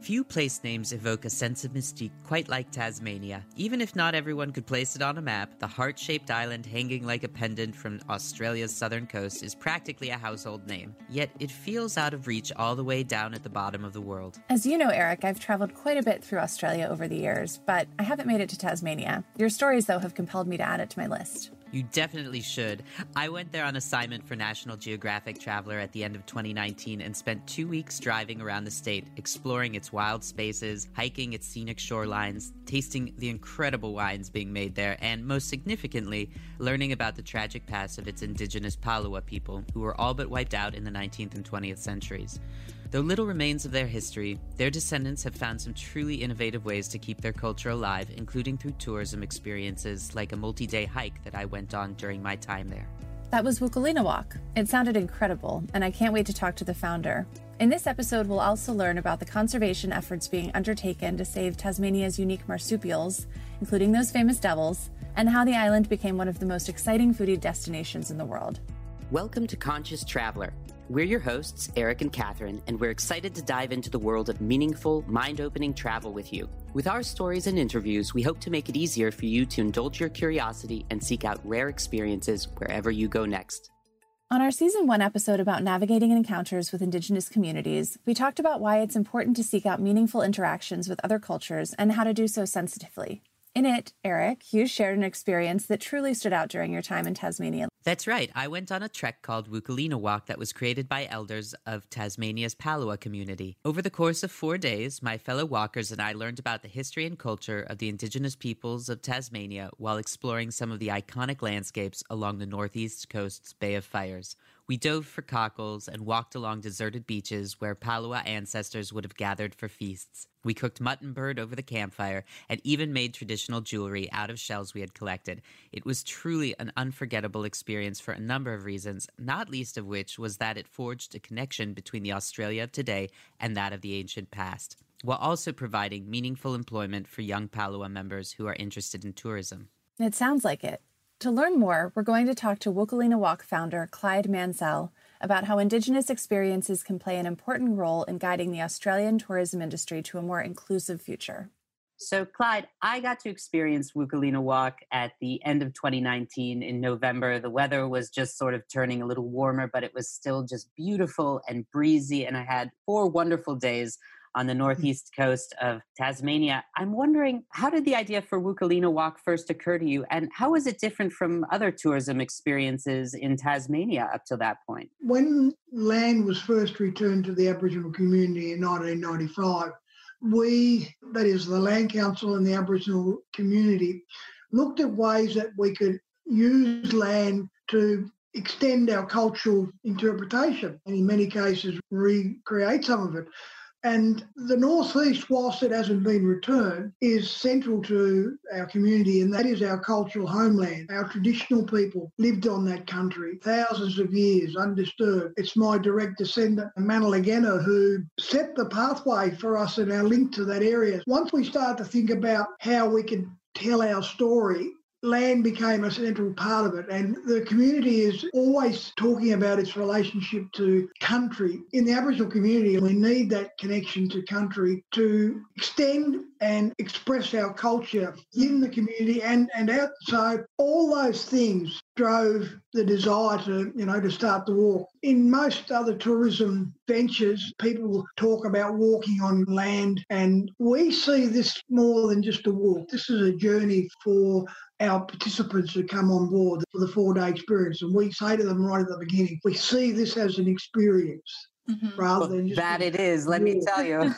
Few place names evoke a sense of mystique quite like Tasmania. Even if not everyone could place it on a map, the heart shaped island hanging like a pendant from Australia's southern coast is practically a household name. Yet it feels out of reach all the way down at the bottom of the world. As you know, Eric, I've traveled quite a bit through Australia over the years, but I haven't made it to Tasmania. Your stories, though, have compelled me to add it to my list. You definitely should. I went there on assignment for National Geographic Traveler at the end of 2019 and spent two weeks driving around the state, exploring its wild spaces, hiking its scenic shorelines, tasting the incredible wines being made there, and most significantly, learning about the tragic past of its indigenous Palawa people, who were all but wiped out in the 19th and 20th centuries. Though little remains of their history, their descendants have found some truly innovative ways to keep their culture alive, including through tourism experiences like a multi day hike that I went on during my time there. That was Wukalina Walk. It sounded incredible, and I can't wait to talk to the founder. In this episode, we'll also learn about the conservation efforts being undertaken to save Tasmania's unique marsupials, including those famous devils, and how the island became one of the most exciting foodie destinations in the world. Welcome to Conscious Traveler we're your hosts, Eric and Catherine, and we're excited to dive into the world of meaningful, mind opening travel with you. With our stories and interviews, we hope to make it easier for you to indulge your curiosity and seek out rare experiences wherever you go next. On our season one episode about navigating encounters with Indigenous communities, we talked about why it's important to seek out meaningful interactions with other cultures and how to do so sensitively. In it, Eric, you shared an experience that truly stood out during your time in Tasmania. That's right. I went on a trek called Wukalina Walk that was created by elders of Tasmania's Palawa community. Over the course of four days, my fellow walkers and I learned about the history and culture of the indigenous peoples of Tasmania while exploring some of the iconic landscapes along the northeast coast's Bay of Fires. We dove for cockles and walked along deserted beaches where Palawa ancestors would have gathered for feasts. We cooked mutton bird over the campfire and even made traditional jewelry out of shells we had collected. It was truly an unforgettable experience for a number of reasons, not least of which was that it forged a connection between the Australia of today and that of the ancient past, while also providing meaningful employment for young Palawa members who are interested in tourism. It sounds like it. To learn more, we're going to talk to Wukalina Walk founder Clyde Mansell about how Indigenous experiences can play an important role in guiding the Australian tourism industry to a more inclusive future. So, Clyde, I got to experience Wukalina Walk at the end of 2019 in November. The weather was just sort of turning a little warmer, but it was still just beautiful and breezy. And I had four wonderful days on the mm-hmm. northeast coast of Tasmania. I'm wondering, how did the idea for Wukalina Walk first occur to you, and how was it different from other tourism experiences in Tasmania up to that point? When land was first returned to the Aboriginal community in 1995, we, that is the Land Council and the Aboriginal community, looked at ways that we could use land to extend our cultural interpretation and in many cases recreate some of it. And the northeast, whilst it hasn't been returned, is central to our community, and that is our cultural homeland. Our traditional people lived on that country thousands of years undisturbed. It's my direct descendant, Mannalargenna, who set the pathway for us and our link to that area. Once we start to think about how we can tell our story land became a central part of it. And the community is always talking about its relationship to country. In the Aboriginal community, we need that connection to country to extend and express our culture in the community and, and out. So all those things drove the desire to, you know, to start the walk. In most other tourism ventures, people talk about walking on land and we see this more than just a walk. This is a journey for our participants who come on board for the four day experience. And we say to them right at the beginning, we see this as an experience. Mm-hmm. rather well, than that it is let me tell you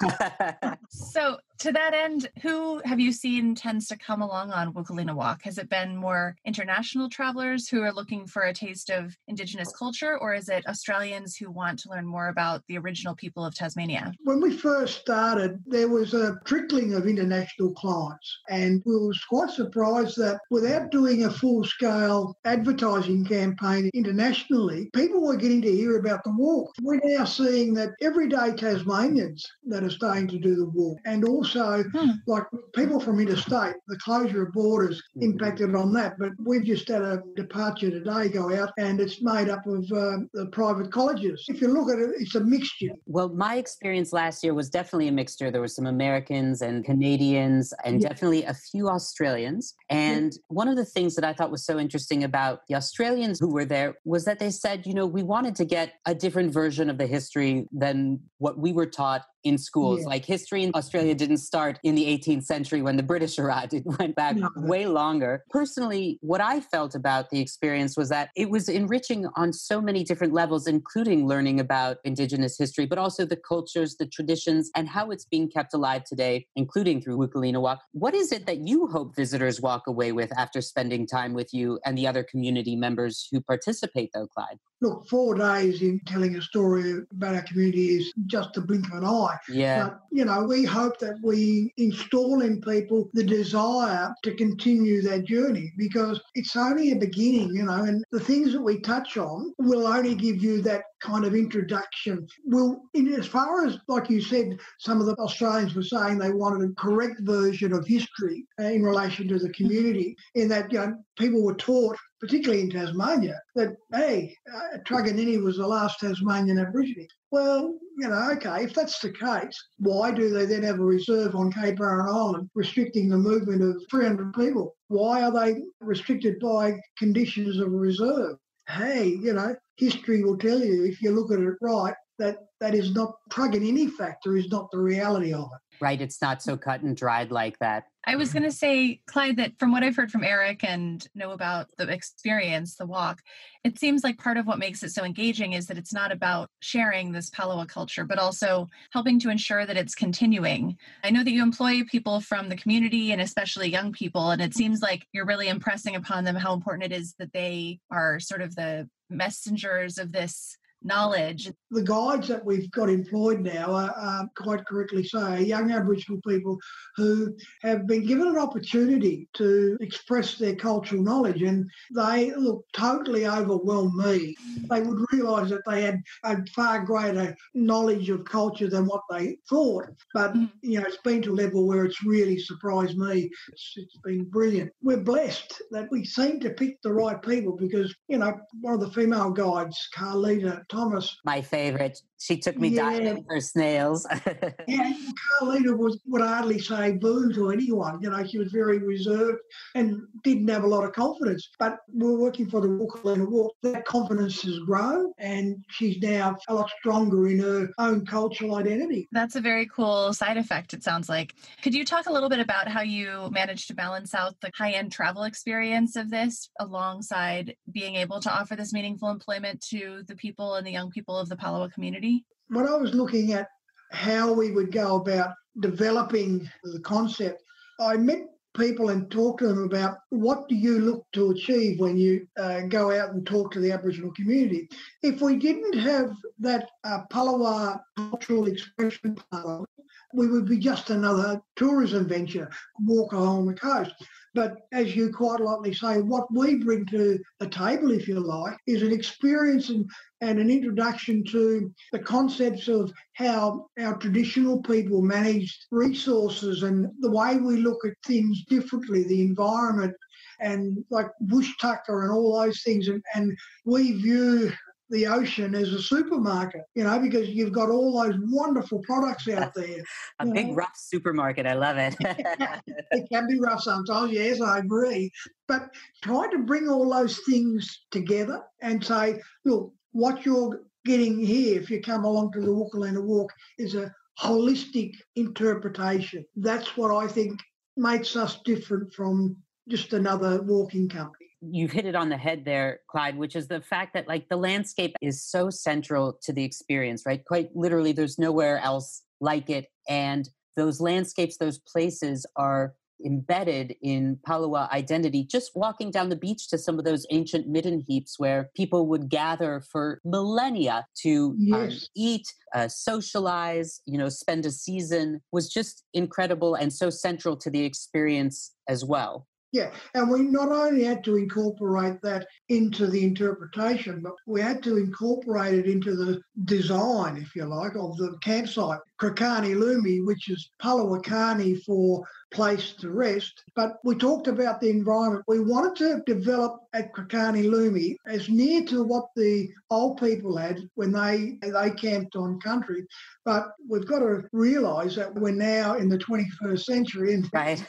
so to that end, who have you seen tends to come along on Wukalina Walk? Has it been more international travelers who are looking for a taste of Indigenous culture, or is it Australians who want to learn more about the original people of Tasmania? When we first started, there was a trickling of international clients, and we were quite surprised that without doing a full scale advertising campaign internationally, people were getting to hear about the walk. We're now seeing that everyday Tasmanians that are starting to do the walk, and also also hmm. like people from interstate, the closure of borders mm-hmm. impacted on that. But we've just had a departure today go out, and it's made up of uh, the private colleges. If you look at it, it's a mixture. Well, my experience last year was definitely a mixture. There were some Americans and Canadians, and yeah. definitely a few Australians. And yeah. one of the things that I thought was so interesting about the Australians who were there was that they said, you know, we wanted to get a different version of the history than what we were taught in schools. Yeah. Like history in Australia didn't start in the 18th century when the British arrived. It went back no. way longer. Personally, what I felt about the experience was that it was enriching on so many different levels, including learning about Indigenous history, but also the cultures, the traditions, and how it's being kept alive today, including through Wukalina Walk. What is it that you hope visitors walk away with after spending time with you and the other community members who participate, though, Clyde? Look, four days in telling a story about our community is just a blink of an eye. Yeah. But, you know, we hope that we install in people the desire to continue their journey because it's only a beginning, you know, and the things that we touch on will only give you that kind of introduction. Will, in as far as, like you said, some of the Australians were saying they wanted a correct version of history uh, in relation to the community, in that, you know, people were taught particularly in Tasmania, that, hey, uh, Truganini was the last Tasmanian Aborigine. Well, you know, okay, if that's the case, why do they then have a reserve on Cape Barren Island restricting the movement of 300 people? Why are they restricted by conditions of a reserve? Hey, you know, history will tell you if you look at it right that that is not Truganini factor is not the reality of it right? It's not so cut and dried like that. I was going to say, Clyde, that from what I've heard from Eric and know about the experience, the walk, it seems like part of what makes it so engaging is that it's not about sharing this Palawa culture, but also helping to ensure that it's continuing. I know that you employ people from the community and especially young people, and it seems like you're really impressing upon them how important it is that they are sort of the messengers of this knowledge. The guides that we've got employed now are, are quite correctly so young Aboriginal people who have been given an opportunity to express their cultural knowledge and they look totally overwhelmed me. They would realise that they had a far greater knowledge of culture than what they thought. But mm. you know, it's been to a level where it's really surprised me. It's, it's been brilliant. We're blessed that we seem to pick the right people because, you know, one of the female guides, Carlita Thomas. My favourite. She took me yeah. diving for snails. yeah, Carlita was would hardly say boo to anyone. You know, she was very reserved and didn't have a lot of confidence. But we're working for the Wukalina Walk. That confidence has grown, and she's now a lot stronger in her own cultural identity. That's a very cool side effect. It sounds like. Could you talk a little bit about how you managed to balance out the high-end travel experience of this alongside being able to offer this meaningful employment to the people and the young people of the Palawa community? When I was looking at how we would go about developing the concept, I met people and talked to them about what do you look to achieve when you uh, go out and talk to the Aboriginal community. If we didn't have that uh, Palawa cultural expression we would be just another tourism venture, walk along the coast. But as you quite likely say, what we bring to the table, if you like, is an experience and, and an introduction to the concepts of how our traditional people managed resources and the way we look at things differently, the environment and like bush tucker and all those things. And, and we view the ocean as a supermarket, you know, because you've got all those wonderful products out there. a big know. rough supermarket. I love it. it can be rough sometimes, yes, I agree. But trying to bring all those things together and say, look, what you're getting here if you come along to the Wukalina Walk is a holistic interpretation. That's what I think makes us different from just another walking company you've hit it on the head there, Clyde, which is the fact that like the landscape is so central to the experience, right? Quite literally, there's nowhere else like it. And those landscapes, those places are embedded in Palawa identity. Just walking down the beach to some of those ancient midden heaps where people would gather for millennia to um, yes. um, eat, uh, socialize, you know, spend a season was just incredible and so central to the experience as well. Yeah, and we not only had to incorporate that into the interpretation, but we had to incorporate it into the design, if you like, of the campsite. Krakani Lumi, which is palawa kani for place to rest. But we talked about the environment. We wanted to develop at Krakani Lumi as near to what the old people had when they they camped on country. But we've got to realise that we're now in the 21st century and right.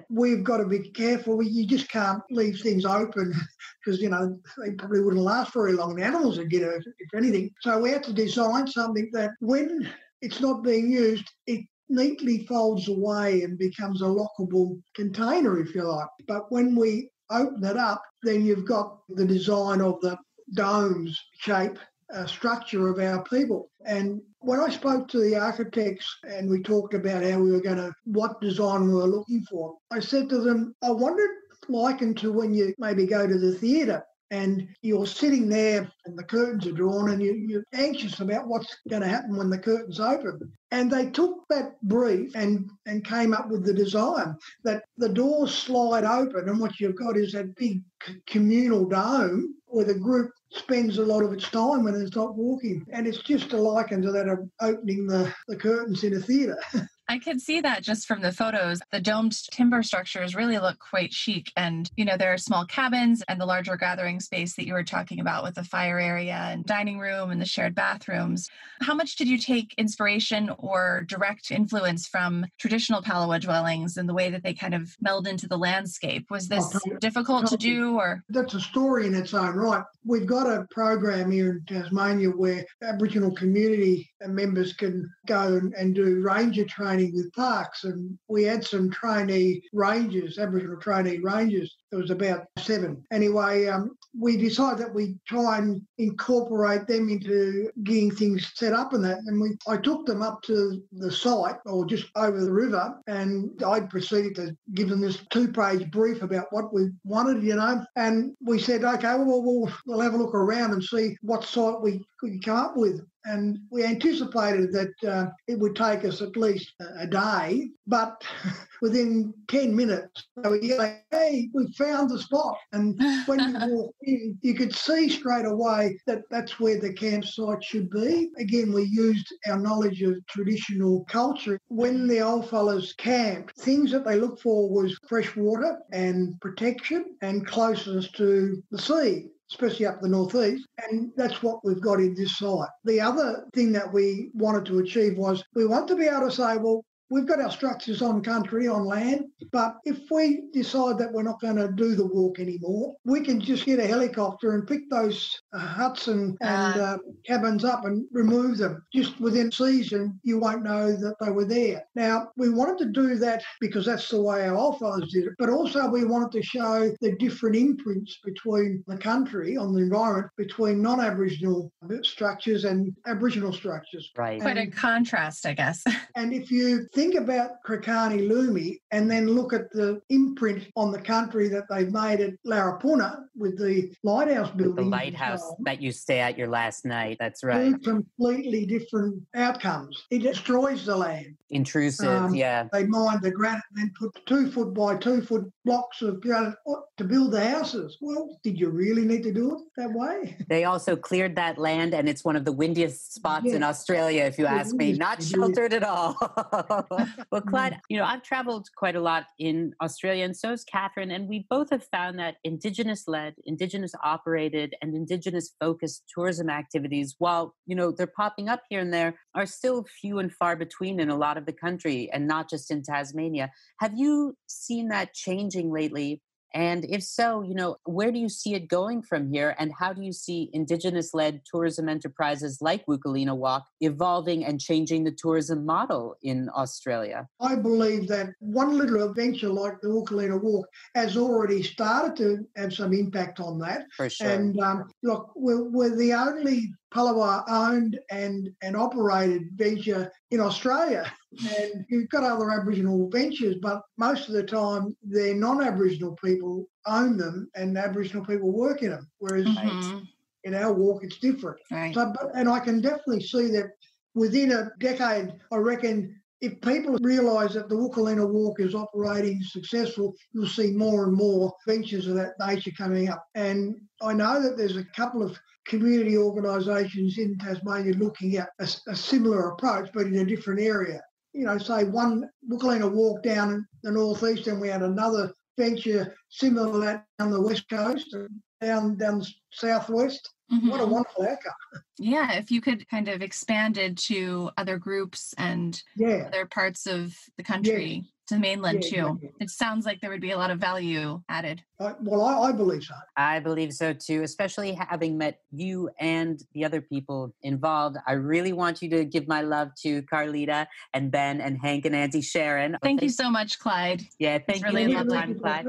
we've got to be careful. You just can't leave things open because, you know, they probably wouldn't last very long. The animals would get hurt, if anything. So we had to design something that when it's not being used, it neatly folds away and becomes a lockable container, if you like. But when we open it up, then you've got the design of the domes shape uh, structure of our people. And when I spoke to the architects and we talked about how we were going to, what design we were looking for, I said to them, I wondered likened to when you maybe go to the theatre and you're sitting there and the curtains are drawn and you, are anxious about what's going to happen when the curtains open. And they took that brief and, and came up with the design that the doors slide open and what you've got is that big communal dome where the group spends a lot of its time when it's not walking. And it's just a liken to that of opening the, the curtains in a theatre. I can see that just from the photos. The domed timber structures really look quite chic. And, you know, there are small cabins and the larger gathering space that you were talking about with the fire area and dining room and the shared bathrooms. How much did you take inspiration or direct influence from traditional Palawa dwellings and the way that they kind of meld into the landscape? Was this difficult to do or? That's a story in its own right. We've got a program here in Tasmania where Aboriginal community members can go and do ranger training training with parks, and we had some trainee rangers, Aboriginal trainee rangers. There was about seven. Anyway, um, we decided that we try and incorporate them into getting things set up and that. And we, I took them up to the site or just over the river, and I proceeded to give them this two-page brief about what we wanted, you know. And we said, okay, well, we'll, we'll have a look around and see what site we could come up with and we anticipated that uh, it would take us at least a day, but within 10 minutes, they were yelling, hey, we found the spot. And when you walk in, you could see straight away that that's where the campsite should be. Again, we used our knowledge of traditional culture. When the old fellas camped, things that they looked for was fresh water and protection and closeness to the sea especially up the northeast. And that's what we've got in this site. The other thing that we wanted to achieve was we want to be able to say, well, We've got our structures on country, on land, but if we decide that we're not going to do the walk anymore, we can just get a helicopter and pick those uh, huts and, and uh, cabins up and remove them. Just within season, you won't know that they were there. Now, we wanted to do that because that's the way our old fathers did it, but also we wanted to show the different imprints between the country on the environment, between non-Aboriginal structures and Aboriginal structures. Right. Quite a contrast, I guess. and if you think think about Krakani Lumi and then look at the imprint on the country that they've made at Larapuna with the lighthouse building. The lighthouse that you stay at your last night. That's right. Two completely different outcomes. It destroys the land. Intrusive, um, yeah. They mined the granite and then put two foot by two foot blocks of granite to build the houses. Well, did you really need to do it that way? They also cleared that land, and it's one of the windiest spots in Australia, if you ask me. Not sheltered at all. well, mm-hmm. Clyde, you know, I've traveled quite a lot in Australia, and so has Catherine, and we both have found that Indigenous led, Indigenous operated, and Indigenous focused tourism activities, while, you know, they're popping up here and there, are still few and far between in a lot of the country and not just in Tasmania. Have you seen that changing lately? And if so, you know, where do you see it going from here? And how do you see Indigenous led tourism enterprises like Wukalina Walk evolving and changing the tourism model in Australia? I believe that one little adventure like the Wukalina Walk has already started to have some impact on that. For sure. And um, look, we're, we're the only Palawa owned and, and operated venture in Australia. And you've got other Aboriginal ventures, but most of the time they're non Aboriginal people own them and Aboriginal people work in them. Whereas mm-hmm. in our walk, it's different. Right. So, but, and I can definitely see that within a decade, I reckon if people realise that the Wukalina Walk is operating successful, you'll see more and more ventures of that nature coming up. And I know that there's a couple of community organisations in Tasmania looking at a, a, similar approach, but in a different area. You know, say one Wukalina Walk down the northeast, and we had another venture similar to that on the west coast, down down the southwest. Mm-hmm. What a wonderful outcome. Yeah, if you could kind of expand it to other groups and yeah. other parts of the country, to mainland yeah, too. Exactly. It sounds like there would be a lot of value added. Uh, well, I, I, believe so. I believe so too, especially having met you and the other people involved. I really want you to give my love to Carlita and Ben and Hank and Auntie Sharon. Thank you so much, Clyde. Yeah, thank it's you. Really a time, Clyde.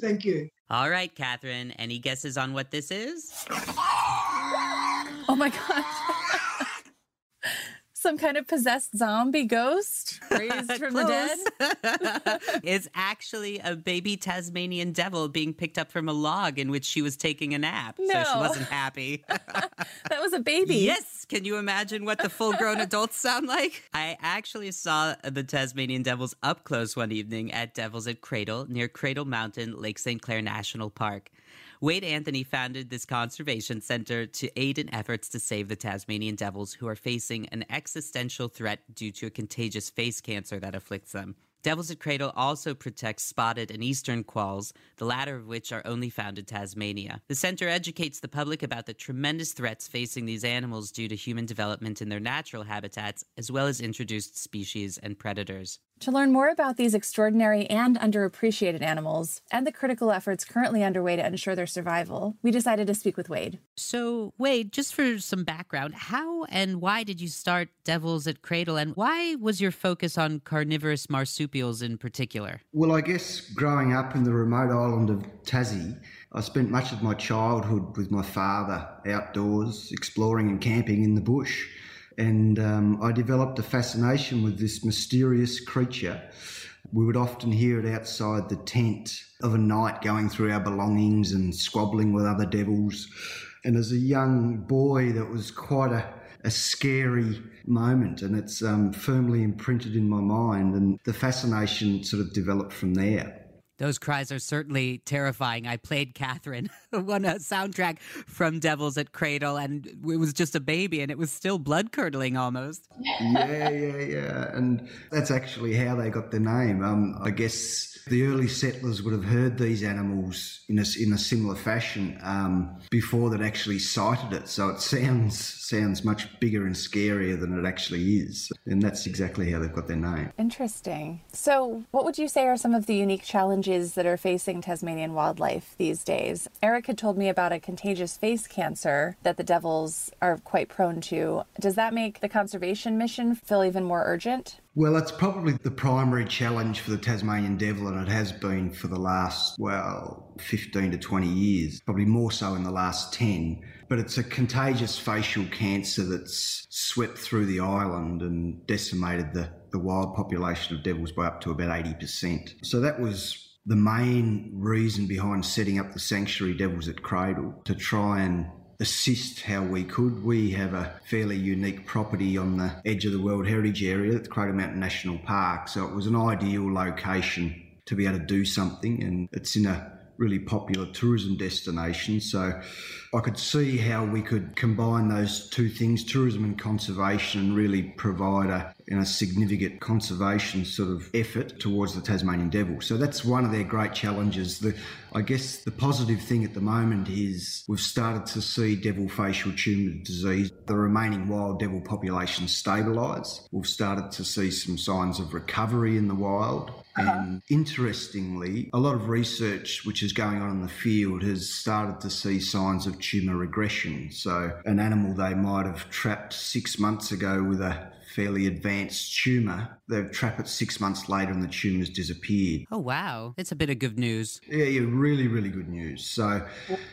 Thank you. All right, Catherine. Any guesses on what this is? oh my gosh some kind of possessed zombie ghost raised from the dead? it's actually a baby Tasmanian devil being picked up from a log in which she was taking a nap. No. So she wasn't happy. that was a baby. Yes. Can you imagine what the full grown adults sound like? I actually saw the Tasmanian devils up close one evening at Devils at Cradle near Cradle Mountain, Lake St. Clair National Park. Wade Anthony founded this conservation center to aid in efforts to save the Tasmanian devils who are facing an existential threat due to a contagious face cancer that afflicts them. Devils at Cradle also protects spotted and eastern quolls, the latter of which are only found in Tasmania. The center educates the public about the tremendous threats facing these animals due to human development in their natural habitats, as well as introduced species and predators. To learn more about these extraordinary and underappreciated animals and the critical efforts currently underway to ensure their survival, we decided to speak with Wade. So, Wade, just for some background, how and why did you start Devils at Cradle, and why was your focus on carnivorous marsupials in particular? Well, I guess growing up in the remote island of Tassie, I spent much of my childhood with my father outdoors, exploring and camping in the bush and um, I developed a fascination with this mysterious creature. We would often hear it outside the tent of a night, going through our belongings and squabbling with other devils. And as a young boy, that was quite a, a scary moment, and it's um, firmly imprinted in my mind. And the fascination sort of developed from there. Those cries are certainly terrifying. I played Catherine on a soundtrack from Devils at Cradle, and it was just a baby, and it was still blood curdling almost. yeah, yeah, yeah. And that's actually how they got the name. Um, I guess the early settlers would have heard these animals in a, in a similar fashion um, before they'd actually sighted it. So it sounds sounds much bigger and scarier than it actually is. And that's exactly how they've got their name. Interesting. So, what would you say are some of the unique challenges that are facing Tasmanian wildlife these days? Eric had told me about a contagious face cancer that the devils are quite prone to. Does that make the conservation mission feel even more urgent? Well, it's probably the primary challenge for the Tasmanian devil, and it has been for the last, well, 15 to 20 years, probably more so in the last 10. But it's a contagious facial cancer that's swept through the island and decimated the, the wild population of devils by up to about 80%. So that was the main reason behind setting up the sanctuary Devils at Cradle to try and assist how we could. We have a fairly unique property on the edge of the World Heritage Area, at the Cradle Mountain National Park. So it was an ideal location to be able to do something, and it's in a really popular tourism destination. So I could see how we could combine those two things, tourism and conservation, and really provide a, you a significant conservation sort of effort towards the Tasmanian devil. So that's one of their great challenges. The, I guess the positive thing at the moment is we've started to see devil facial tumour disease, the remaining wild devil population stabilise. We've started to see some signs of recovery in the wild. And interestingly, a lot of research which is going on in the field has started to see signs of tumour regression. So, an animal they might have trapped six months ago with a fairly advanced tumour, they've trapped it six months later and the tumour's disappeared. Oh, wow. That's a bit of good news. Yeah, yeah, really, really good news. So,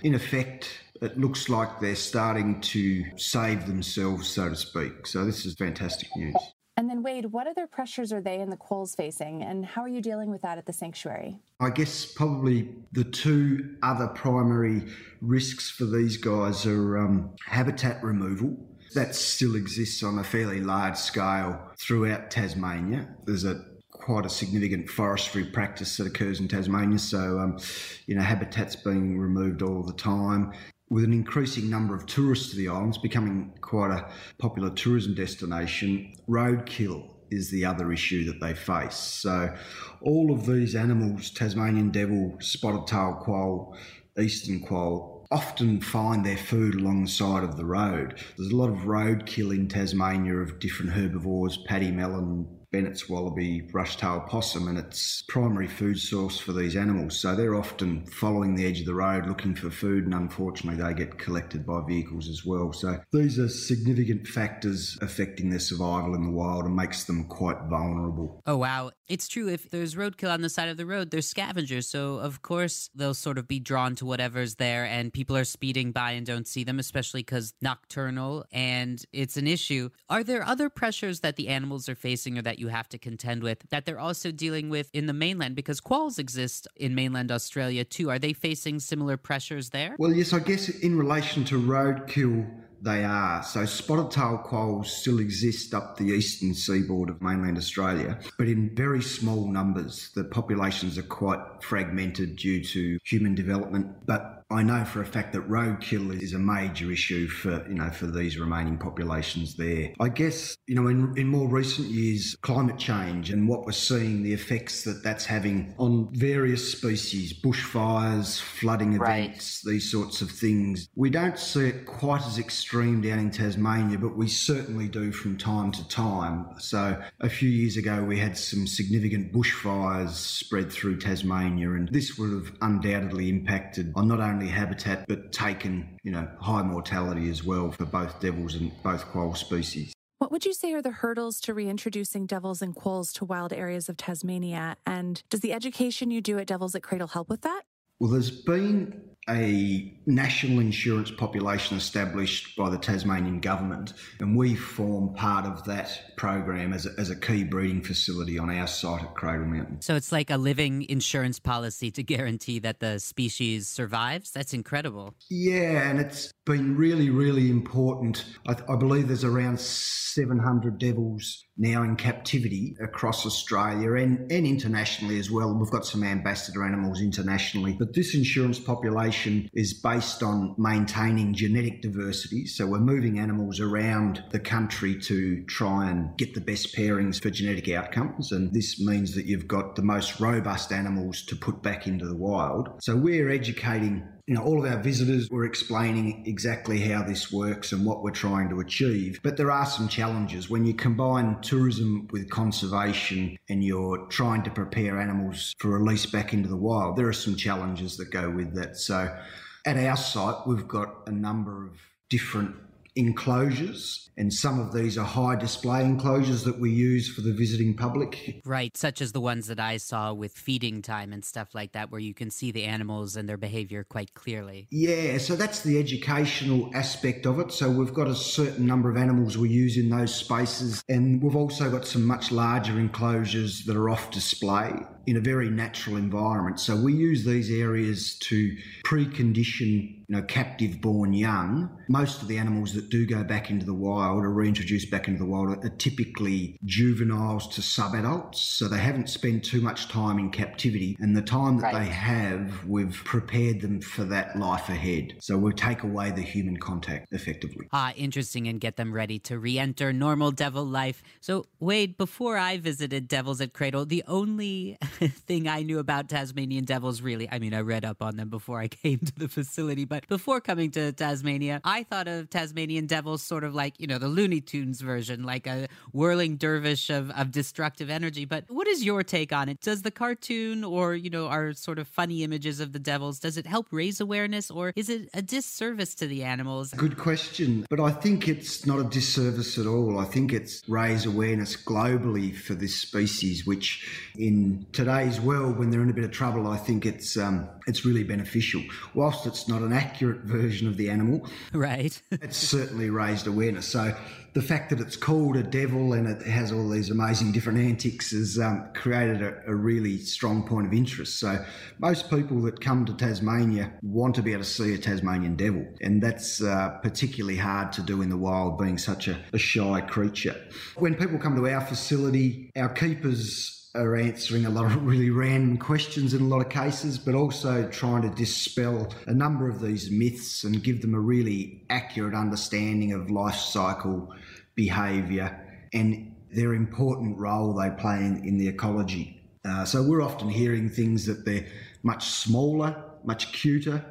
in effect, it looks like they're starting to save themselves, so to speak. So, this is fantastic news. And then, Wade, what other pressures are they and the quolls facing, and how are you dealing with that at the sanctuary? I guess probably the two other primary risks for these guys are um, habitat removal. That still exists on a fairly large scale throughout Tasmania. There's a quite a significant forestry practice that occurs in Tasmania. So, um, you know, habitats being removed all the time. With an increasing number of tourists to the islands, becoming quite a popular tourism destination, roadkill is the other issue that they face. So, all of these animals Tasmanian devil, spotted tail quoll, eastern quoll often find their food along the side of the road. There's a lot of roadkill in Tasmania of different herbivores, pademelon, Bennett's wallaby, brush-tailed possum, and it's primary food source for these animals. So they're often following the edge of the road looking for food, and unfortunately, they get collected by vehicles as well. So these are significant factors affecting their survival in the wild and makes them quite vulnerable. Oh wow, it's true. If there's roadkill on the side of the road, there's scavengers, so of course they'll sort of be drawn to whatever's there, and people are speeding by and don't see them, especially because nocturnal, and it's an issue. Are there other pressures that the animals are facing, or that you have to contend with that they're also dealing with in the mainland because quolls exist in mainland Australia too. Are they facing similar pressures there? Well, yes, I guess in relation to roadkill, they are. So spotted tail quolls still exist up the eastern seaboard of mainland Australia, but in very small numbers. The populations are quite fragmented due to human development, but I know for a fact that roadkill is a major issue for you know for these remaining populations there. I guess you know in, in more recent years, climate change and what we're seeing the effects that that's having on various species, bushfires, flooding events, right. these sorts of things. We don't see it quite as extreme down in Tasmania, but we certainly do from time to time. So a few years ago, we had some significant bushfires spread through Tasmania, and this would have undoubtedly impacted on not only only habitat but taken, you know, high mortality as well for both devils and both quoll species. What would you say are the hurdles to reintroducing devils and quolls to wild areas of Tasmania? And does the education you do at Devils at Cradle help with that? Well, there's been a national insurance population established by the Tasmanian government, and we form part of that program as a, as a key breeding facility on our site at Cradle Mountain. So it's like a living insurance policy to guarantee that the species survives? That's incredible. Yeah, and it's been really, really important. I, I believe there's around 700 devils now in captivity across Australia and, and internationally as well. We've got some ambassador animals internationally, but this insurance population is based on maintaining genetic diversity. So we're moving animals around the country to try and get the best pairings for genetic outcomes. And this means that you've got the most robust animals to put back into the wild. So we're educating you know, all of our visitors were explaining exactly how this works and what we're trying to achieve. But there are some challenges when you combine tourism with conservation and you're trying to prepare animals for release back into the wild. There are some challenges that go with that. So at our site, we've got a number of different enclosures, and some of these are high display enclosures that we use for the visiting public. Right, such as the ones that I saw with feeding time and stuff like that, where you can see the animals and their behavior quite clearly. Yeah, so that's the educational aspect of it. So we've got a certain number of animals we use in those spaces, and we've also got some much larger enclosures that are off display in a very natural environment. So we use these areas to precondition you know, captive born young, most of the animals that do go back into the wild or reintroduced back into the wild are typically juveniles to subadults. So they haven't spent too much time in captivity. And the time that right. they have, we've prepared them for that life ahead. So we'll take away the human contact effectively. Ah, interesting, and get them ready to re enter normal devil life. So, Wade, before I visited Devils at Cradle, the only thing I knew about Tasmanian devils really, I mean, I read up on them before I came to the facility, but before coming to Tasmania, I thought of Tasmanian devils sort of like, you know, the Looney Tunes version, like a whirling dervish of, of destructive energy. But what is your take on it? Does the cartoon or, you know, our sort of funny images of the devils, does it help raise awareness or is it a disservice to the animals? Good question. But I think it's not a disservice at all. I think it's raise awareness globally for this species, which in today's world, when they're in a bit of trouble, I think it's um, it's really beneficial. Whilst it's not an accurate version of the animal, right? it's certainly raised awareness. So the fact that it's called a devil and it has all these amazing different antics has um, created a, a, really strong point of interest. So most people that come to Tasmania want to be able to see a Tasmanian devil, and that's uh, particularly hard to do in the wild, being such a, a shy creature. When people come to our facility, our keepers are answering a lot of really random questions in a lot of cases, but also trying to dispel a number of these myths and give them a really accurate understanding of life cycle behaviour and their important role they play in, in the ecology. Uh, so we're often hearing things that they're much smaller, much cuter,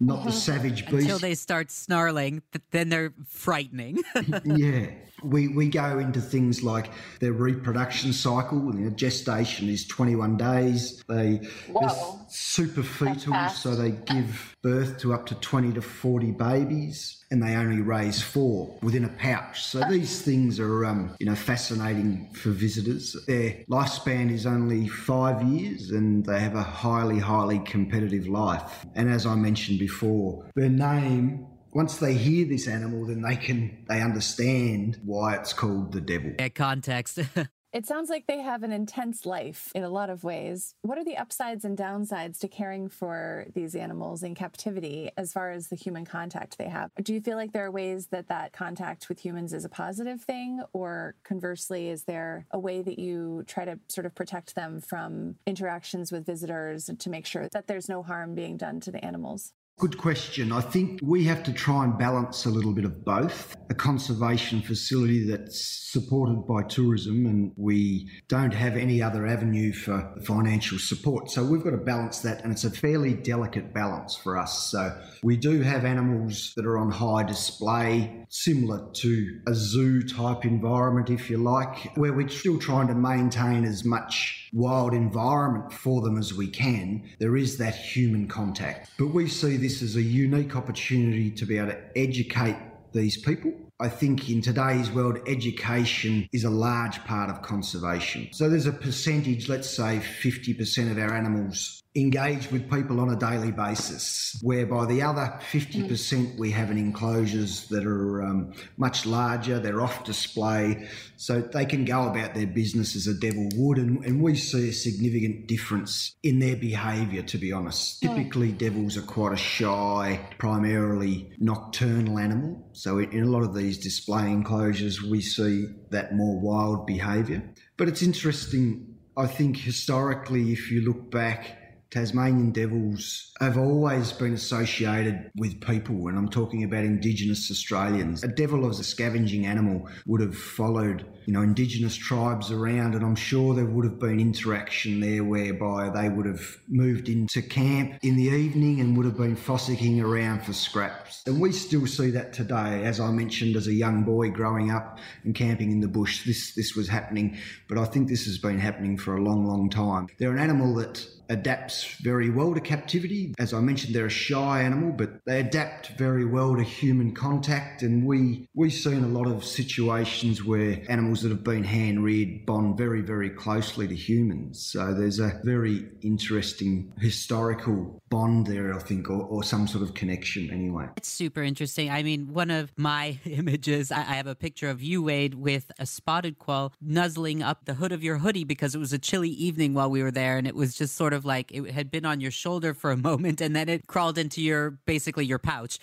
not the uh-huh. savage beast. Until they start snarling, then they're frightening. yeah. We, we go into things like their reproduction cycle. You know, gestation is 21 days. They, they're super fetal, so they give birth to up to 20 to 40 babies and they only raise four within a pouch. So these things are, um, you know, fascinating for visitors. Their lifespan is only five years, and they have a highly, highly competitive life. And as I mentioned before, their name once they hear this animal, then they can they understand why it's called the devil. Yeah, context. It sounds like they have an intense life in a lot of ways. What are the upsides and downsides to caring for these animals in captivity as far as the human contact they have? Do you feel like there are ways that that contact with humans is a positive thing? Or conversely, is there a way that you try to sort of protect them from interactions with visitors to make sure that there's no harm being done to the animals? Good question. I think we have to try and balance a little bit of both. A conservation facility that's supported by tourism, and we don't have any other avenue for financial support. So we've got to balance that, and it's a fairly delicate balance for us. So we do have animals that are on high display, similar to a zoo type environment, if you like, where we're still trying to maintain as much wild environment for them as we can. There is that human contact. But we see this this as a unique opportunity to be able to educate these people. I think in today's world, education is a large part of conservation. So there's a percentage, let's say 50% of our animals engage with people on a daily basis, whereby the other 50% we have in enclosures that are um, much larger, they're off display, so they can go about their business as a devil would. And, and we see a significant difference in their behaviour, to be honest. Typically, devils are quite a shy, primarily nocturnal animal. So in, in a lot of these display enclosures, we see that more wild behaviour. But it's interesting, I think, historically, if you look back, Tasmanian devils have always been associated with people, and I'm talking about Indigenous Australians. A devil as a scavenging animal would have followed, you know, Indigenous tribes around, and I'm sure there would have been interaction there whereby they would have moved into camp in the evening and would have been fossicking around for scraps. And we still see that today. As I mentioned, as a young boy growing up and camping in the bush, this this was happening. But I think this has been happening for a long, long time. They're an animal that adapts very well to captivity. As I mentioned, they're a shy animal, but they adapt very well to human contact. And we we've seen a lot of situations where animals that have been hand reared bond very, very closely to humans. So there's a very interesting historical bond there, I think, or, or some sort of connection anyway. It's super interesting. I mean, one of my images, I, I have a picture of you, Wade, with a spotted quoll nuzzling up the hood of your hoodie because it was a chilly evening while we were there, and it was just sort of of like it had been on your shoulder for a moment and then it crawled into your basically your pouch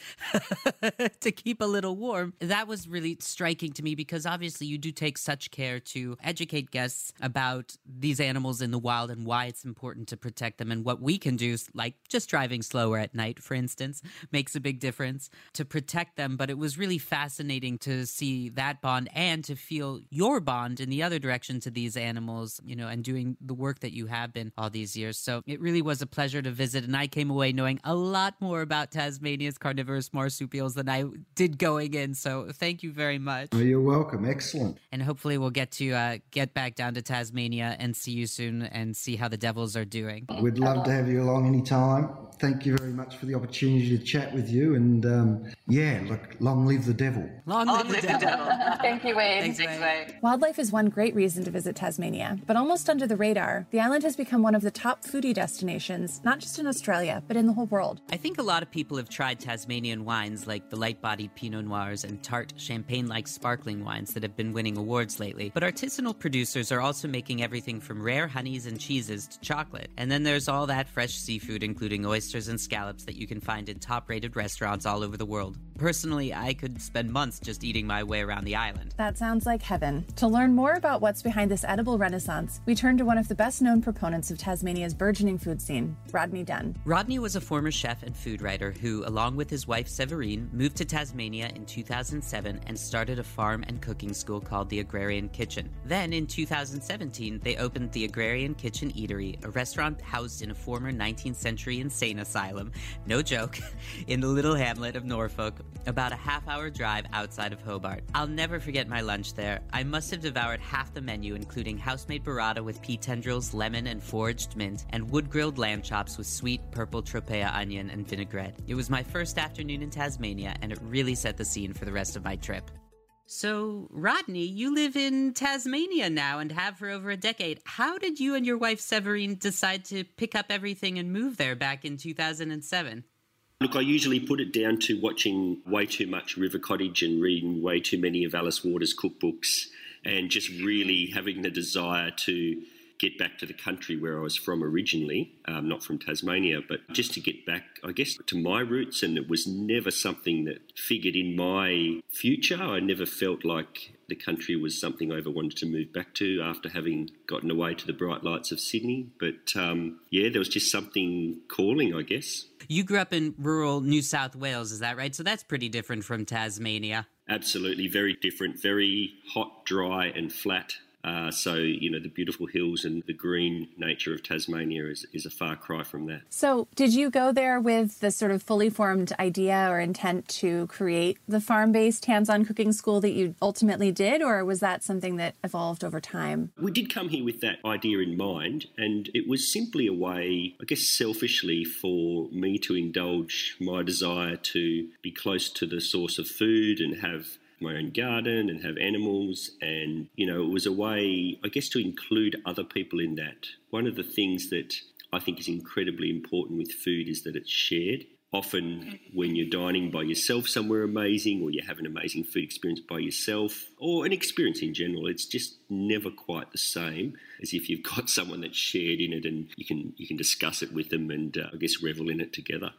to keep a little warm. That was really striking to me because obviously you do take such care to educate guests about these animals in the wild and why it's important to protect them and what we can do, like just driving slower at night, for instance, makes a big difference to protect them. But it was really fascinating to see that bond and to feel your bond in the other direction to these animals, you know, and doing the work that you have been all these years. So it really was a pleasure to visit. And I came away knowing a lot more about Tasmania's carnivorous marsupials than I did going in. So thank you very much. Oh, you're welcome. Excellent. And hopefully we'll get to uh, get back down to Tasmania and see you soon and see how the Devils are doing. We'd love to have you along anytime. thank you very much for the opportunity to chat with you. And um, yeah, look, long live the devil. Long, live, the, devil. Thank you, Wade. Thanks, Thanks Wade. Wade. Wildlife is one great reason to visit Tasmania, but almost under the radar, the island has become one of the top foodie destinations, not just in Australia, but in the whole world. I think a lot of people have tried Tasmanian wines like the light bodied Pinot Noirs and tart, champagne like sparkling wines that have been winning awards lately. But artisanal producers are also making everything from rare honeys and cheeses to chocolate. And then there's all that fresh seafood, including oysters and scallops, that you can find in top rated restaurants all over the world. Personally, I could spend months just eating my way around the island. That sounds like heaven. To learn more about what's behind this edible renaissance, we turn to one of the best known proponents of Tasmania's burgeoning food scene, Rodney Dunn. Rodney was a former chef and food writer who, along with his wife Severine, moved to Tasmania in 2007 and started a farm and cooking school called the Agrarian Kitchen. Then, in 2017, they opened the Agrarian Kitchen Eatery, a restaurant housed in a former 19th century insane asylum, no joke, in the little hamlet of Norfolk, about a half hour drive outside of Hobart. I'll never forget my lunch there. I must have devoured half the menu, including house-made burrata with pea tendrils, lemon, and foraged mint, and wood-grilled lamb chops with sweet purple tropea onion and vinaigrette. It was my first afternoon in Tasmania, and it really set the scene for the rest of my trip. So, Rodney, you live in Tasmania now and have for over a decade. How did you and your wife Severine decide to pick up everything and move there back in 2007? Look, I usually put it down to watching way too much River Cottage and reading way too many of Alice Waters' cookbooks and just really having the desire to get back to the country where I was from originally, um, not from Tasmania, but just to get back, I guess, to my roots. And it was never something that figured in my future. I never felt like the country was something I ever wanted to move back to after having gotten away to the bright lights of Sydney. But um, yeah, there was just something calling, I guess. You grew up in rural New South Wales, is that right? So that's pretty different from Tasmania. Absolutely, very different, very hot, dry, and flat. Uh, so, you know, the beautiful hills and the green nature of Tasmania is, is a far cry from that. So, did you go there with the sort of fully formed idea or intent to create the farm based hands on cooking school that you ultimately did, or was that something that evolved over time? We did come here with that idea in mind, and it was simply a way, I guess, selfishly for me to indulge my desire to be close to the source of food and have my own garden and have animals. And, you know, it was a way, I guess, to include other people in that. One of the things that I think is incredibly important with food is that it's shared. Often, when you're dining by yourself somewhere amazing, or you have an amazing food experience by yourself, or an experience in general, it's just never quite the same as if you've got someone that's shared in it and you can you can discuss it with them and uh, I guess revel in it together.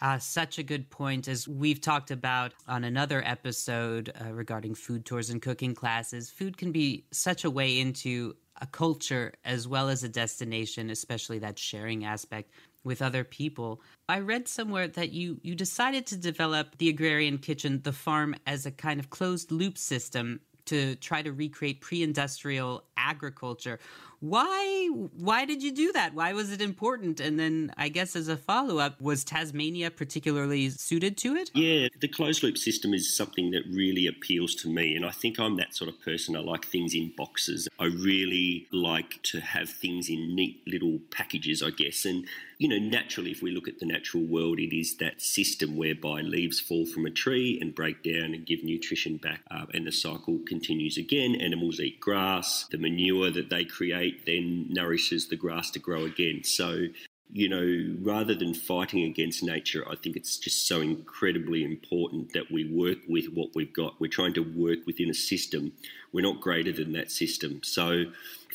Uh, such a good point. As we've talked about on another episode uh, regarding food tours and cooking classes, food can be such a way into a culture as well as a destination, especially that sharing aspect with other people. I read somewhere that you you decided to develop the agrarian kitchen, the farm as a kind of closed loop system to try to recreate pre-industrial agriculture. Why why did you do that? Why was it important? And then I guess as a follow-up, was Tasmania particularly suited to it? Yeah, the closed loop system is something that really appeals to me and I think I'm that sort of person. I like things in boxes. I really like to have things in neat little packages, I guess. And you know, naturally if we look at the natural world, it is that system whereby leaves fall from a tree and break down and give nutrition back uh, and the cycle continues again. Animals eat grass, the manure that they create then nourishes the grass to grow again. So, you know, rather than fighting against nature, I think it's just so incredibly important that we work with what we've got. We're trying to work within a system. We're not greater than that system. So,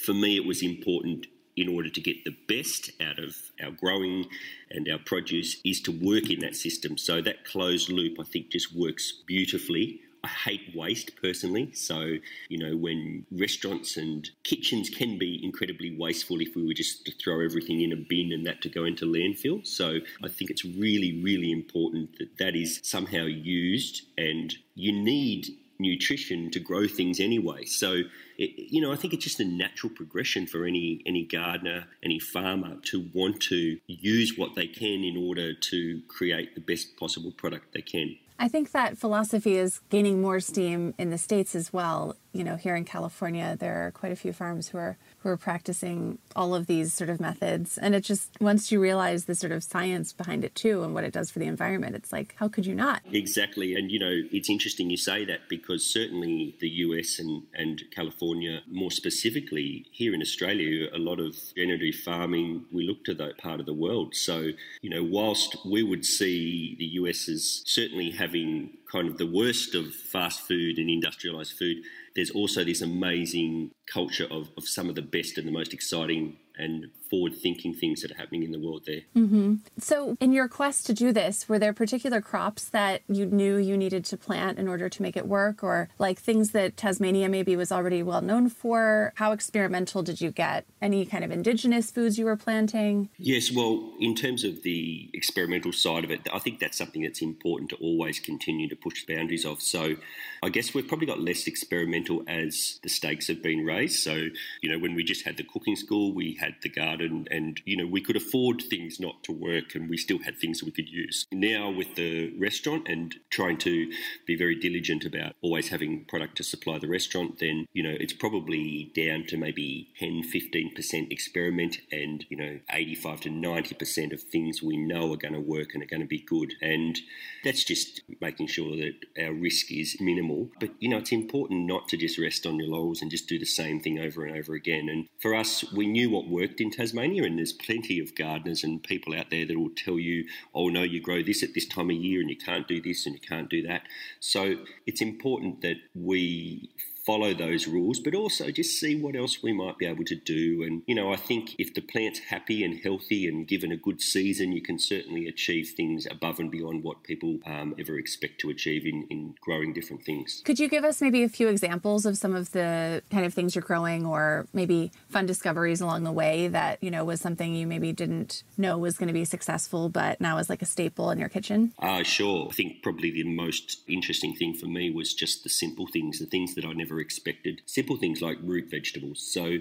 for me, it was important in order to get the best out of our growing and our produce is to work in that system. So that closed loop, I think, just works beautifully I hate waste personally. So, you know, when restaurants and kitchens can be incredibly wasteful if we were just to throw everything in a bin and that to go into landfill. So, I think it's really, really important that that is somehow used and you need nutrition to grow things anyway. So, it, you know, I think it's just a natural progression for any any gardener, any farmer to want to use what they can in order to create the best possible product they can. I think that philosophy is gaining more steam in the states as well. You know, here in California, there are quite a few farms who are who are practicing all of these sort of methods. And it just, once you realize the sort of science behind it too and what it does for the environment, it's like, how could you not? Exactly. And, you know, it's interesting you say that because certainly the US and, and California, more specifically here in Australia, a lot of regenerative farming, we look to that part of the world. So, you know, whilst we would see the US as certainly having kind of the worst of fast food and industrialized food, there's also this amazing culture of, of some of the best and the most exciting and forward thinking things that are happening in the world there. Mm-hmm. So, in your quest to do this, were there particular crops that you knew you needed to plant in order to make it work, or like things that Tasmania maybe was already well known for? How experimental did you get? Any kind of indigenous foods you were planting? Yes, well, in terms of the experimental side of it, I think that's something that's important to always continue to push boundaries of. So, I guess we've probably got less experimental as the stakes have been raised. So, you know, when we just had the cooking school, we had the garden, and you know, we could afford things not to work, and we still had things we could use. Now, with the restaurant and trying to be very diligent about always having product to supply the restaurant, then you know, it's probably down to maybe 10, 15% experiment, and you know, 85 to 90% of things we know are going to work and are going to be good, and that's just making sure that our risk is minimal. But you know, it's important not to just rest on your laurels and just do the same thing over and over again. And for us, we knew what worked in Tasmania, and there's plenty of gardeners and people out there that will tell you, oh no, you grow this at this time of year and you can't do this and you can't do that. So it's important that we follow those rules, but also just see what else we might be able to do. And, you know, I think if the plant's happy and healthy and given a good season, you can certainly achieve things above and beyond what people um, ever expect to achieve in, in growing different things. Could you give us maybe a few examples of some of the kind of things you're growing or maybe fun discoveries along the way that, you know, was something you maybe didn't know was going to be successful, but now is like a staple in your kitchen? Uh, sure. I think probably the most interesting thing for me was just the simple things, the things that I never expected. Simple things like root vegetables. So,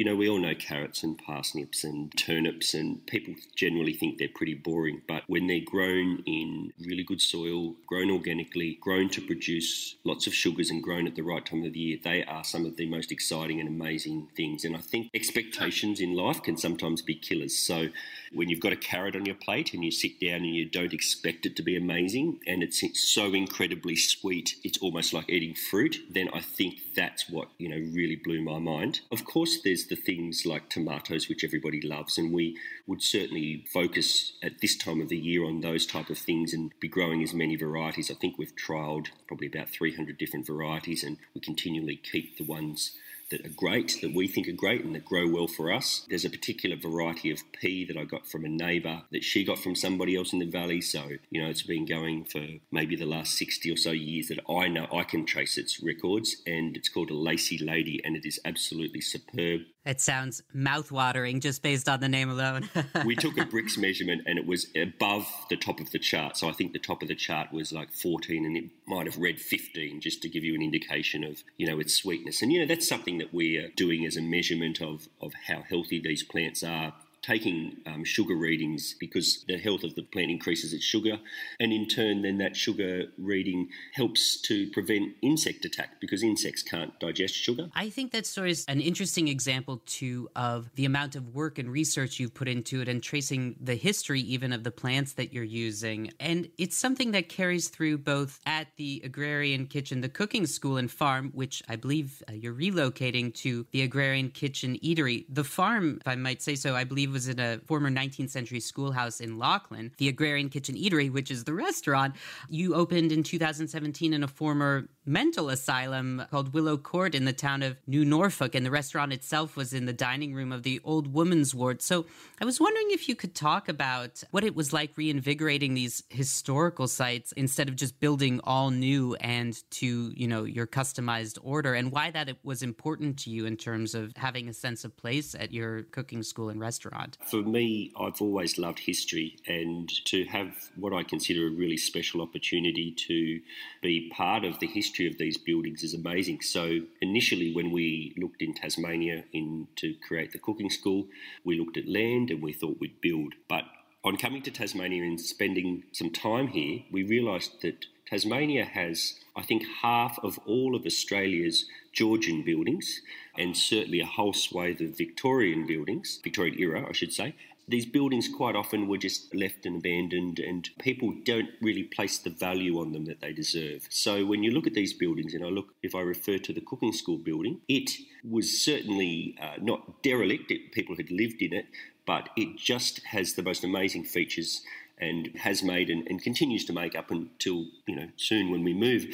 you know, we all know carrots and parsnips and turnips, and people generally think they're pretty boring. But when they're grown in really good soil, grown organically, grown to produce lots of sugars, and grown at the right time of the year, they are some of the most exciting and amazing things. And I think expectations in life can sometimes be killers. So, when you've got a carrot on your plate and you sit down and you don't expect it to be amazing and it's so incredibly sweet, it's almost like eating fruit, then I think that's what, you know, really blew my mind. Of course, there's the things like tomatoes, which everybody loves, and we would certainly focus at this time of the year on those type of things and be growing as many varieties. I think we've trialled probably about 300 different varieties and we continually keep the ones that are great, that we think are great and that grow well for us. There's a particular variety of pea that I got from a neighbour that she got from somebody else in the valley. So, you know, it's been going for maybe the last 60 or so years that I know I can trace its records. And it's called a Lacy Lady and it is absolutely superb. It sounds mouth-watering just based on the name alone. we took a Brix measurement and it was above the top of the chart. So I think the top of the chart was like 14 and it might have read 15 just to give you an indication of, you know, its sweetness. And, you know, that's something that we are doing as a measurement of, of how healthy these plants are taking um, sugar readings because the health of the plant increases its sugar, and in turn, then that sugar reading helps to prevent insect attack because insects can't digest sugar. I think that story is an interesting example too of the amount of work and research you've put into it and tracing the history even of the plants that you're using. And it's something that carries through both at the Agrarian Kitchen, the cooking school and farm, which I believe uh, you're relocating to the Agrarian Kitchen Eatery. The farm, if I might say so, I believe was in a former 19th century schoolhouse in Lachlan. The Agrarian Kitchen Eatery, which is the restaurant, you opened in 2017 in a former mental asylum called Willow Court in the town of New Norfolk, and the restaurant itself was in the dining room of the old woman's ward. So I was wondering if you could talk about what it was like reinvigorating these historical sites instead of just building all new and to, you know, your customized order, and why that was important to you in terms of having a sense of place at your cooking school and restaurant. For me, I've always loved history, and to have what I consider a really special opportunity to be part of the history of these buildings is amazing. So, initially, when we looked in Tasmania in to create the cooking school, we looked at land and we thought we'd build. But on coming to Tasmania and spending some time here, we realised that Tasmania has, I think, half of all of Australia's Georgian buildings and certainly a whole swathe of Victorian buildings, Victorian era, I should say, these buildings quite often were just left and abandoned, and people don't really place the value on them that they deserve. So when you look at these buildings, and I look, if I refer to the cooking school building, it was certainly uh, not derelict. It, people had lived in it, but it just has the most amazing features and has made and, and, continues to make up until you know soon when we move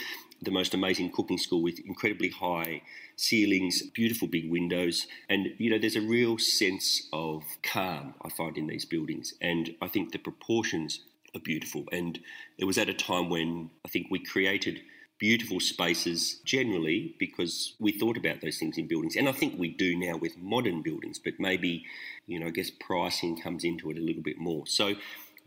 the most amazing cooking school with incredibly high ceilings, beautiful big windows, and you know there's a real sense of calm I find in these buildings, and I think the proportions are beautiful. And it was at a time when I think we created beautiful spaces generally because we thought about those things in buildings. And I think we do now with modern buildings but maybe you know I guess pricing comes into it a little bit more. So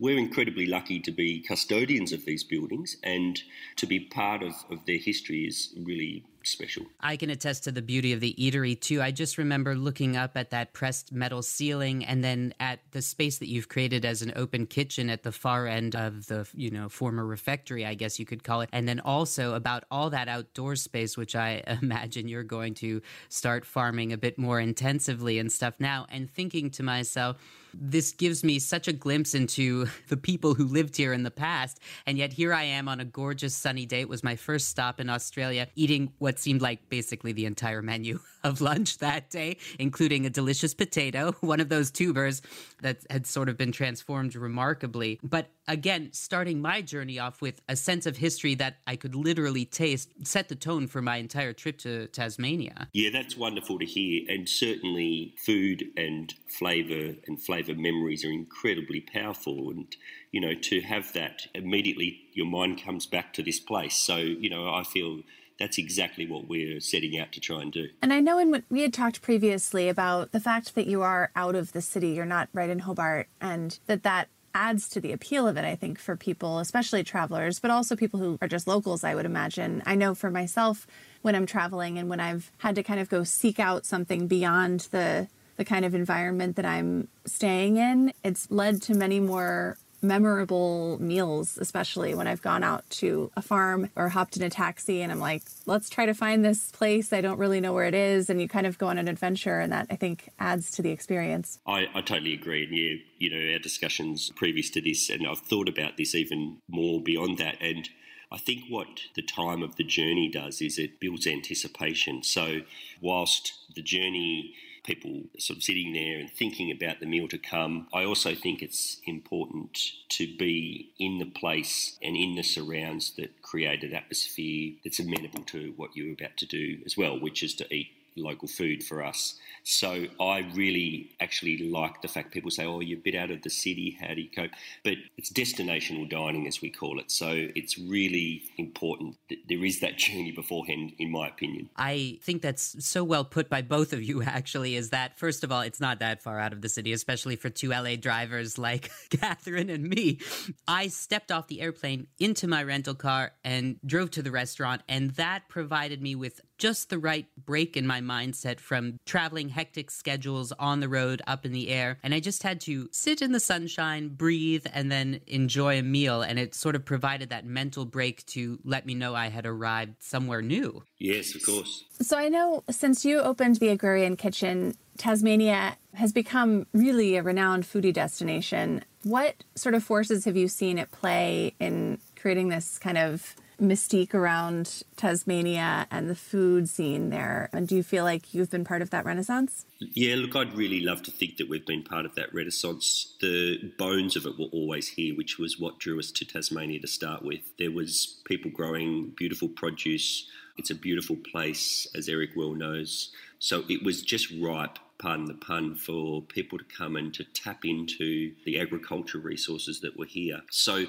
we're incredibly lucky to be custodians of these buildings and to be part of, of their history is really special. I can attest to the beauty of the eatery too. I just remember looking up at that pressed metal ceiling and then at the space that you've created as an open kitchen at the far end of the, you know, former refectory, I guess you could call it. And then also about all that outdoor space which I imagine you're going to start farming a bit more intensively and stuff now and thinking to myself this gives me such a glimpse into the people who lived here in the past. And yet here I am on a gorgeous sunny day. It was my first stop in Australia, eating what seemed like basically the entire menu of lunch that day, including a delicious potato, one of those tubers that had sort of been transformed remarkably. But again, starting my journey off with a sense of history that I could literally taste set the tone for my entire trip to Tasmania. Yeah, that's wonderful to hear. And certainly, food and flavour and flavour memories are incredibly powerful. And, you know, to have that immediately, your mind comes back to this place. So, you know, I feel that's exactly what we're setting out to try and do. And I know in we had talked previously about the fact that you are out of the city, you're not right in Hobart, and that that adds to the appeal of it, I think, for people, especially travelers, but also people who are just locals, I would imagine. I know for myself, when I'm traveling and when I've had to kind of go seek out something beyond the the kind of environment that I'm staying in, it's led to many more memorable meals, especially when I've gone out to a farm or hopped in a taxi and I'm like, let's try to find this place. I don't really know where it is. And you kind of go on an adventure, and that I think adds to the experience. I, I totally agree. And yeah, you know, our discussions previous to this, and I've thought about this even more beyond that. And I think what the time of the journey does is it builds anticipation. So, whilst the journey people sort of sitting there and thinking about the meal to come. I also think it's important to be in the place and in the surrounds that create an atmosphere that's amenable to what you're about to do as well, which is to eat local food for us. So I really actually like the fact people say, oh, you're a bit out of the city, how do you cope? But it's destinational dining, as we call it. So it's really important that there is that journey beforehand, in my opinion. I think that's so well put by both of you, actually, is that, first of all, it's not that far out of the city, especially for two LA drivers like Catherine and me. I stepped off the airplane into my rental car and drove to the restaurant, and that provided me with just the right break in my mindset from traveling hectic schedules on the road up in the air. And I just had to sit in the sunshine, breathe, and then enjoy a meal. And it sort of provided that mental break to let me know I had arrived somewhere new. Yes, of course. So I know since you opened the Agrarian Kitchen, Tasmania has become really a renowned foodie destination. What sort of forces have you seen at play in creating this kind of mystique around Tasmania and the food scene there. And do you feel like you've been part of that renaissance? Yeah, look, I'd really love to think that we've been part of that renaissance. The bones of it were always here, which was what drew us to Tasmania to start with. There was people growing beautiful produce. It's a beautiful place, as Eric well knows. So it was just ripe pardon the pun, for people to come and to tap into the agriculture resources that were here. So,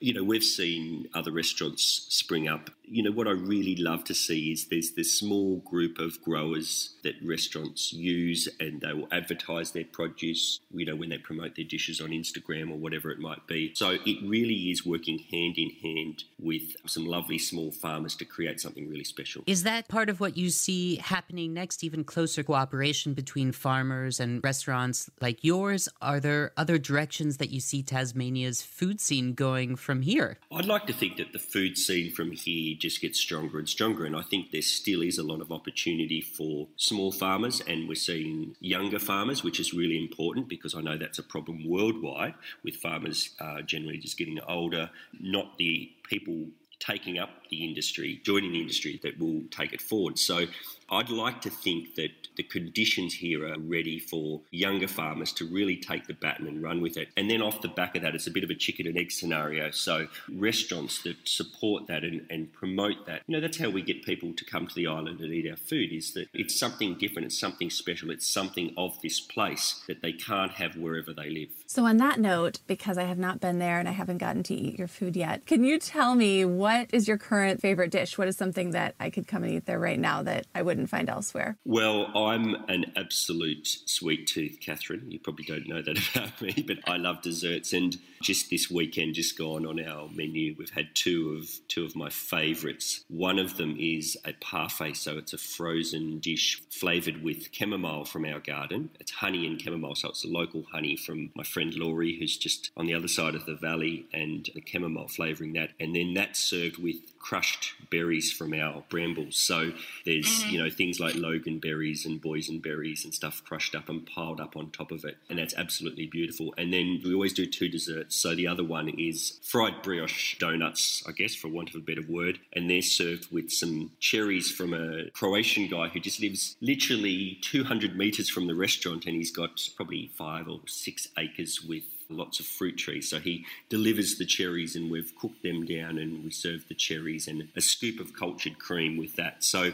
you know, we've seen other restaurants spring up you know, what I really love to see is there's this small group of growers that restaurants use and they will advertise their produce, you know, when they promote their dishes on Instagram or whatever it might be. So it really is working hand in hand with some lovely small farmers to create something really special. Is that part of what you see happening next, even closer cooperation between farmers and restaurants like yours? Are there other directions that you see Tasmania's food scene going from here? I'd like to think that the food scene from here just gets stronger and stronger, and I think there still is a lot of opportunity for small farmers, and we're seeing younger farmers, which is really important because I know that's a problem worldwide with farmers uh, generally just getting older, not the people taking up the industry, joining the industry that will take it forward. So I'd like to think that the conditions here are ready for younger farmers to really take the baton and run with it. And then off the back of that, it's a bit of a chicken and egg scenario. So restaurants that support that and, and promote that, you know, that's how we get people to come to the island and eat our food is that it's something different, it's something special, it's something of this place that they can't have wherever they live. So, on that note, because I have not been there and I haven't gotten to eat your food yet, can you tell me what is your current favorite dish? What is something that I could come and eat there right now that I wouldn't find elsewhere? Well, I'm an absolute sweet tooth, Catherine. You probably don't know that about me, but I love desserts. And just this weekend, just gone on our menu, we've had two of two of my favourites. One of them is a parfait, so it's a frozen dish flavoured with chamomile from our garden. It's honey and chamomile, so it's a local honey from my friend Laurie, who's just on the other side of the valley, and the chamomile flavouring that. And then that's served with crushed berries from our brambles. So there's, mm-hmm. you know, things like Logan berries and boysenberries and stuff crushed up and piled up on top of it. And that's absolutely beautiful. And then we always do two desserts. So the other one is fried brioche donuts, I guess, for want of a better word. And they're served with some cherries from a Croatian guy who just lives literally 200 meters from the restaurant and he's got probably five or six acres with lots of fruit trees. So he delivers the cherries and we've cooked them down and we serve the cherries and a scoop of cultured cream with that. So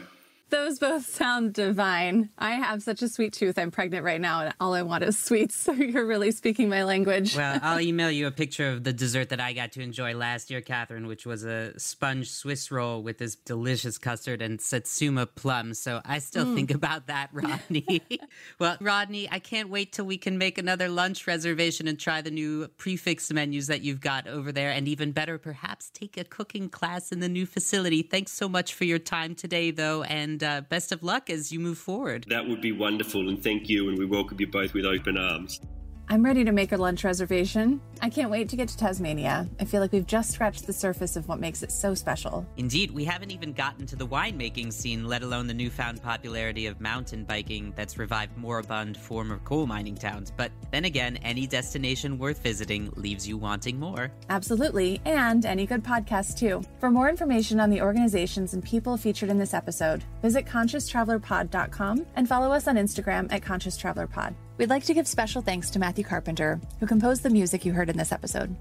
those both sound divine. I have such a sweet tooth. I'm pregnant right now, and all I want is sweets. So you're really speaking my language. Well, I'll email you a picture of the dessert that I got to enjoy last year, Catherine, which was a sponge Swiss roll with this delicious custard and satsuma plum. So I still mm. think about that, Rodney. well, Rodney, I can't wait till we can make another lunch reservation and try the new prix fixe menus that you've got over there. And even better, perhaps take a cooking class in the new facility. Thanks so much for your time today, though. Uh, best of luck as you move forward. That would be wonderful, and thank you, and we welcome you both with open arms. I'm ready to make a lunch reservation. I can't wait to get to Tasmania. I feel like we've just scratched the surface of what makes it so special. Indeed, we haven't even gotten to the winemaking scene, let alone the newfound popularity of mountain biking that's revived moribund former coal mining towns. But then again, any destination worth visiting leaves you wanting more. Absolutely, and any good podcast too. For more information on the organizations and people featured in this episode, visit conscioustravelerpod.com and follow us on Instagram at conscioustravelerpod. We'd like to give special thanks to Matthew Carpenter, who composed the music you heard in this episode.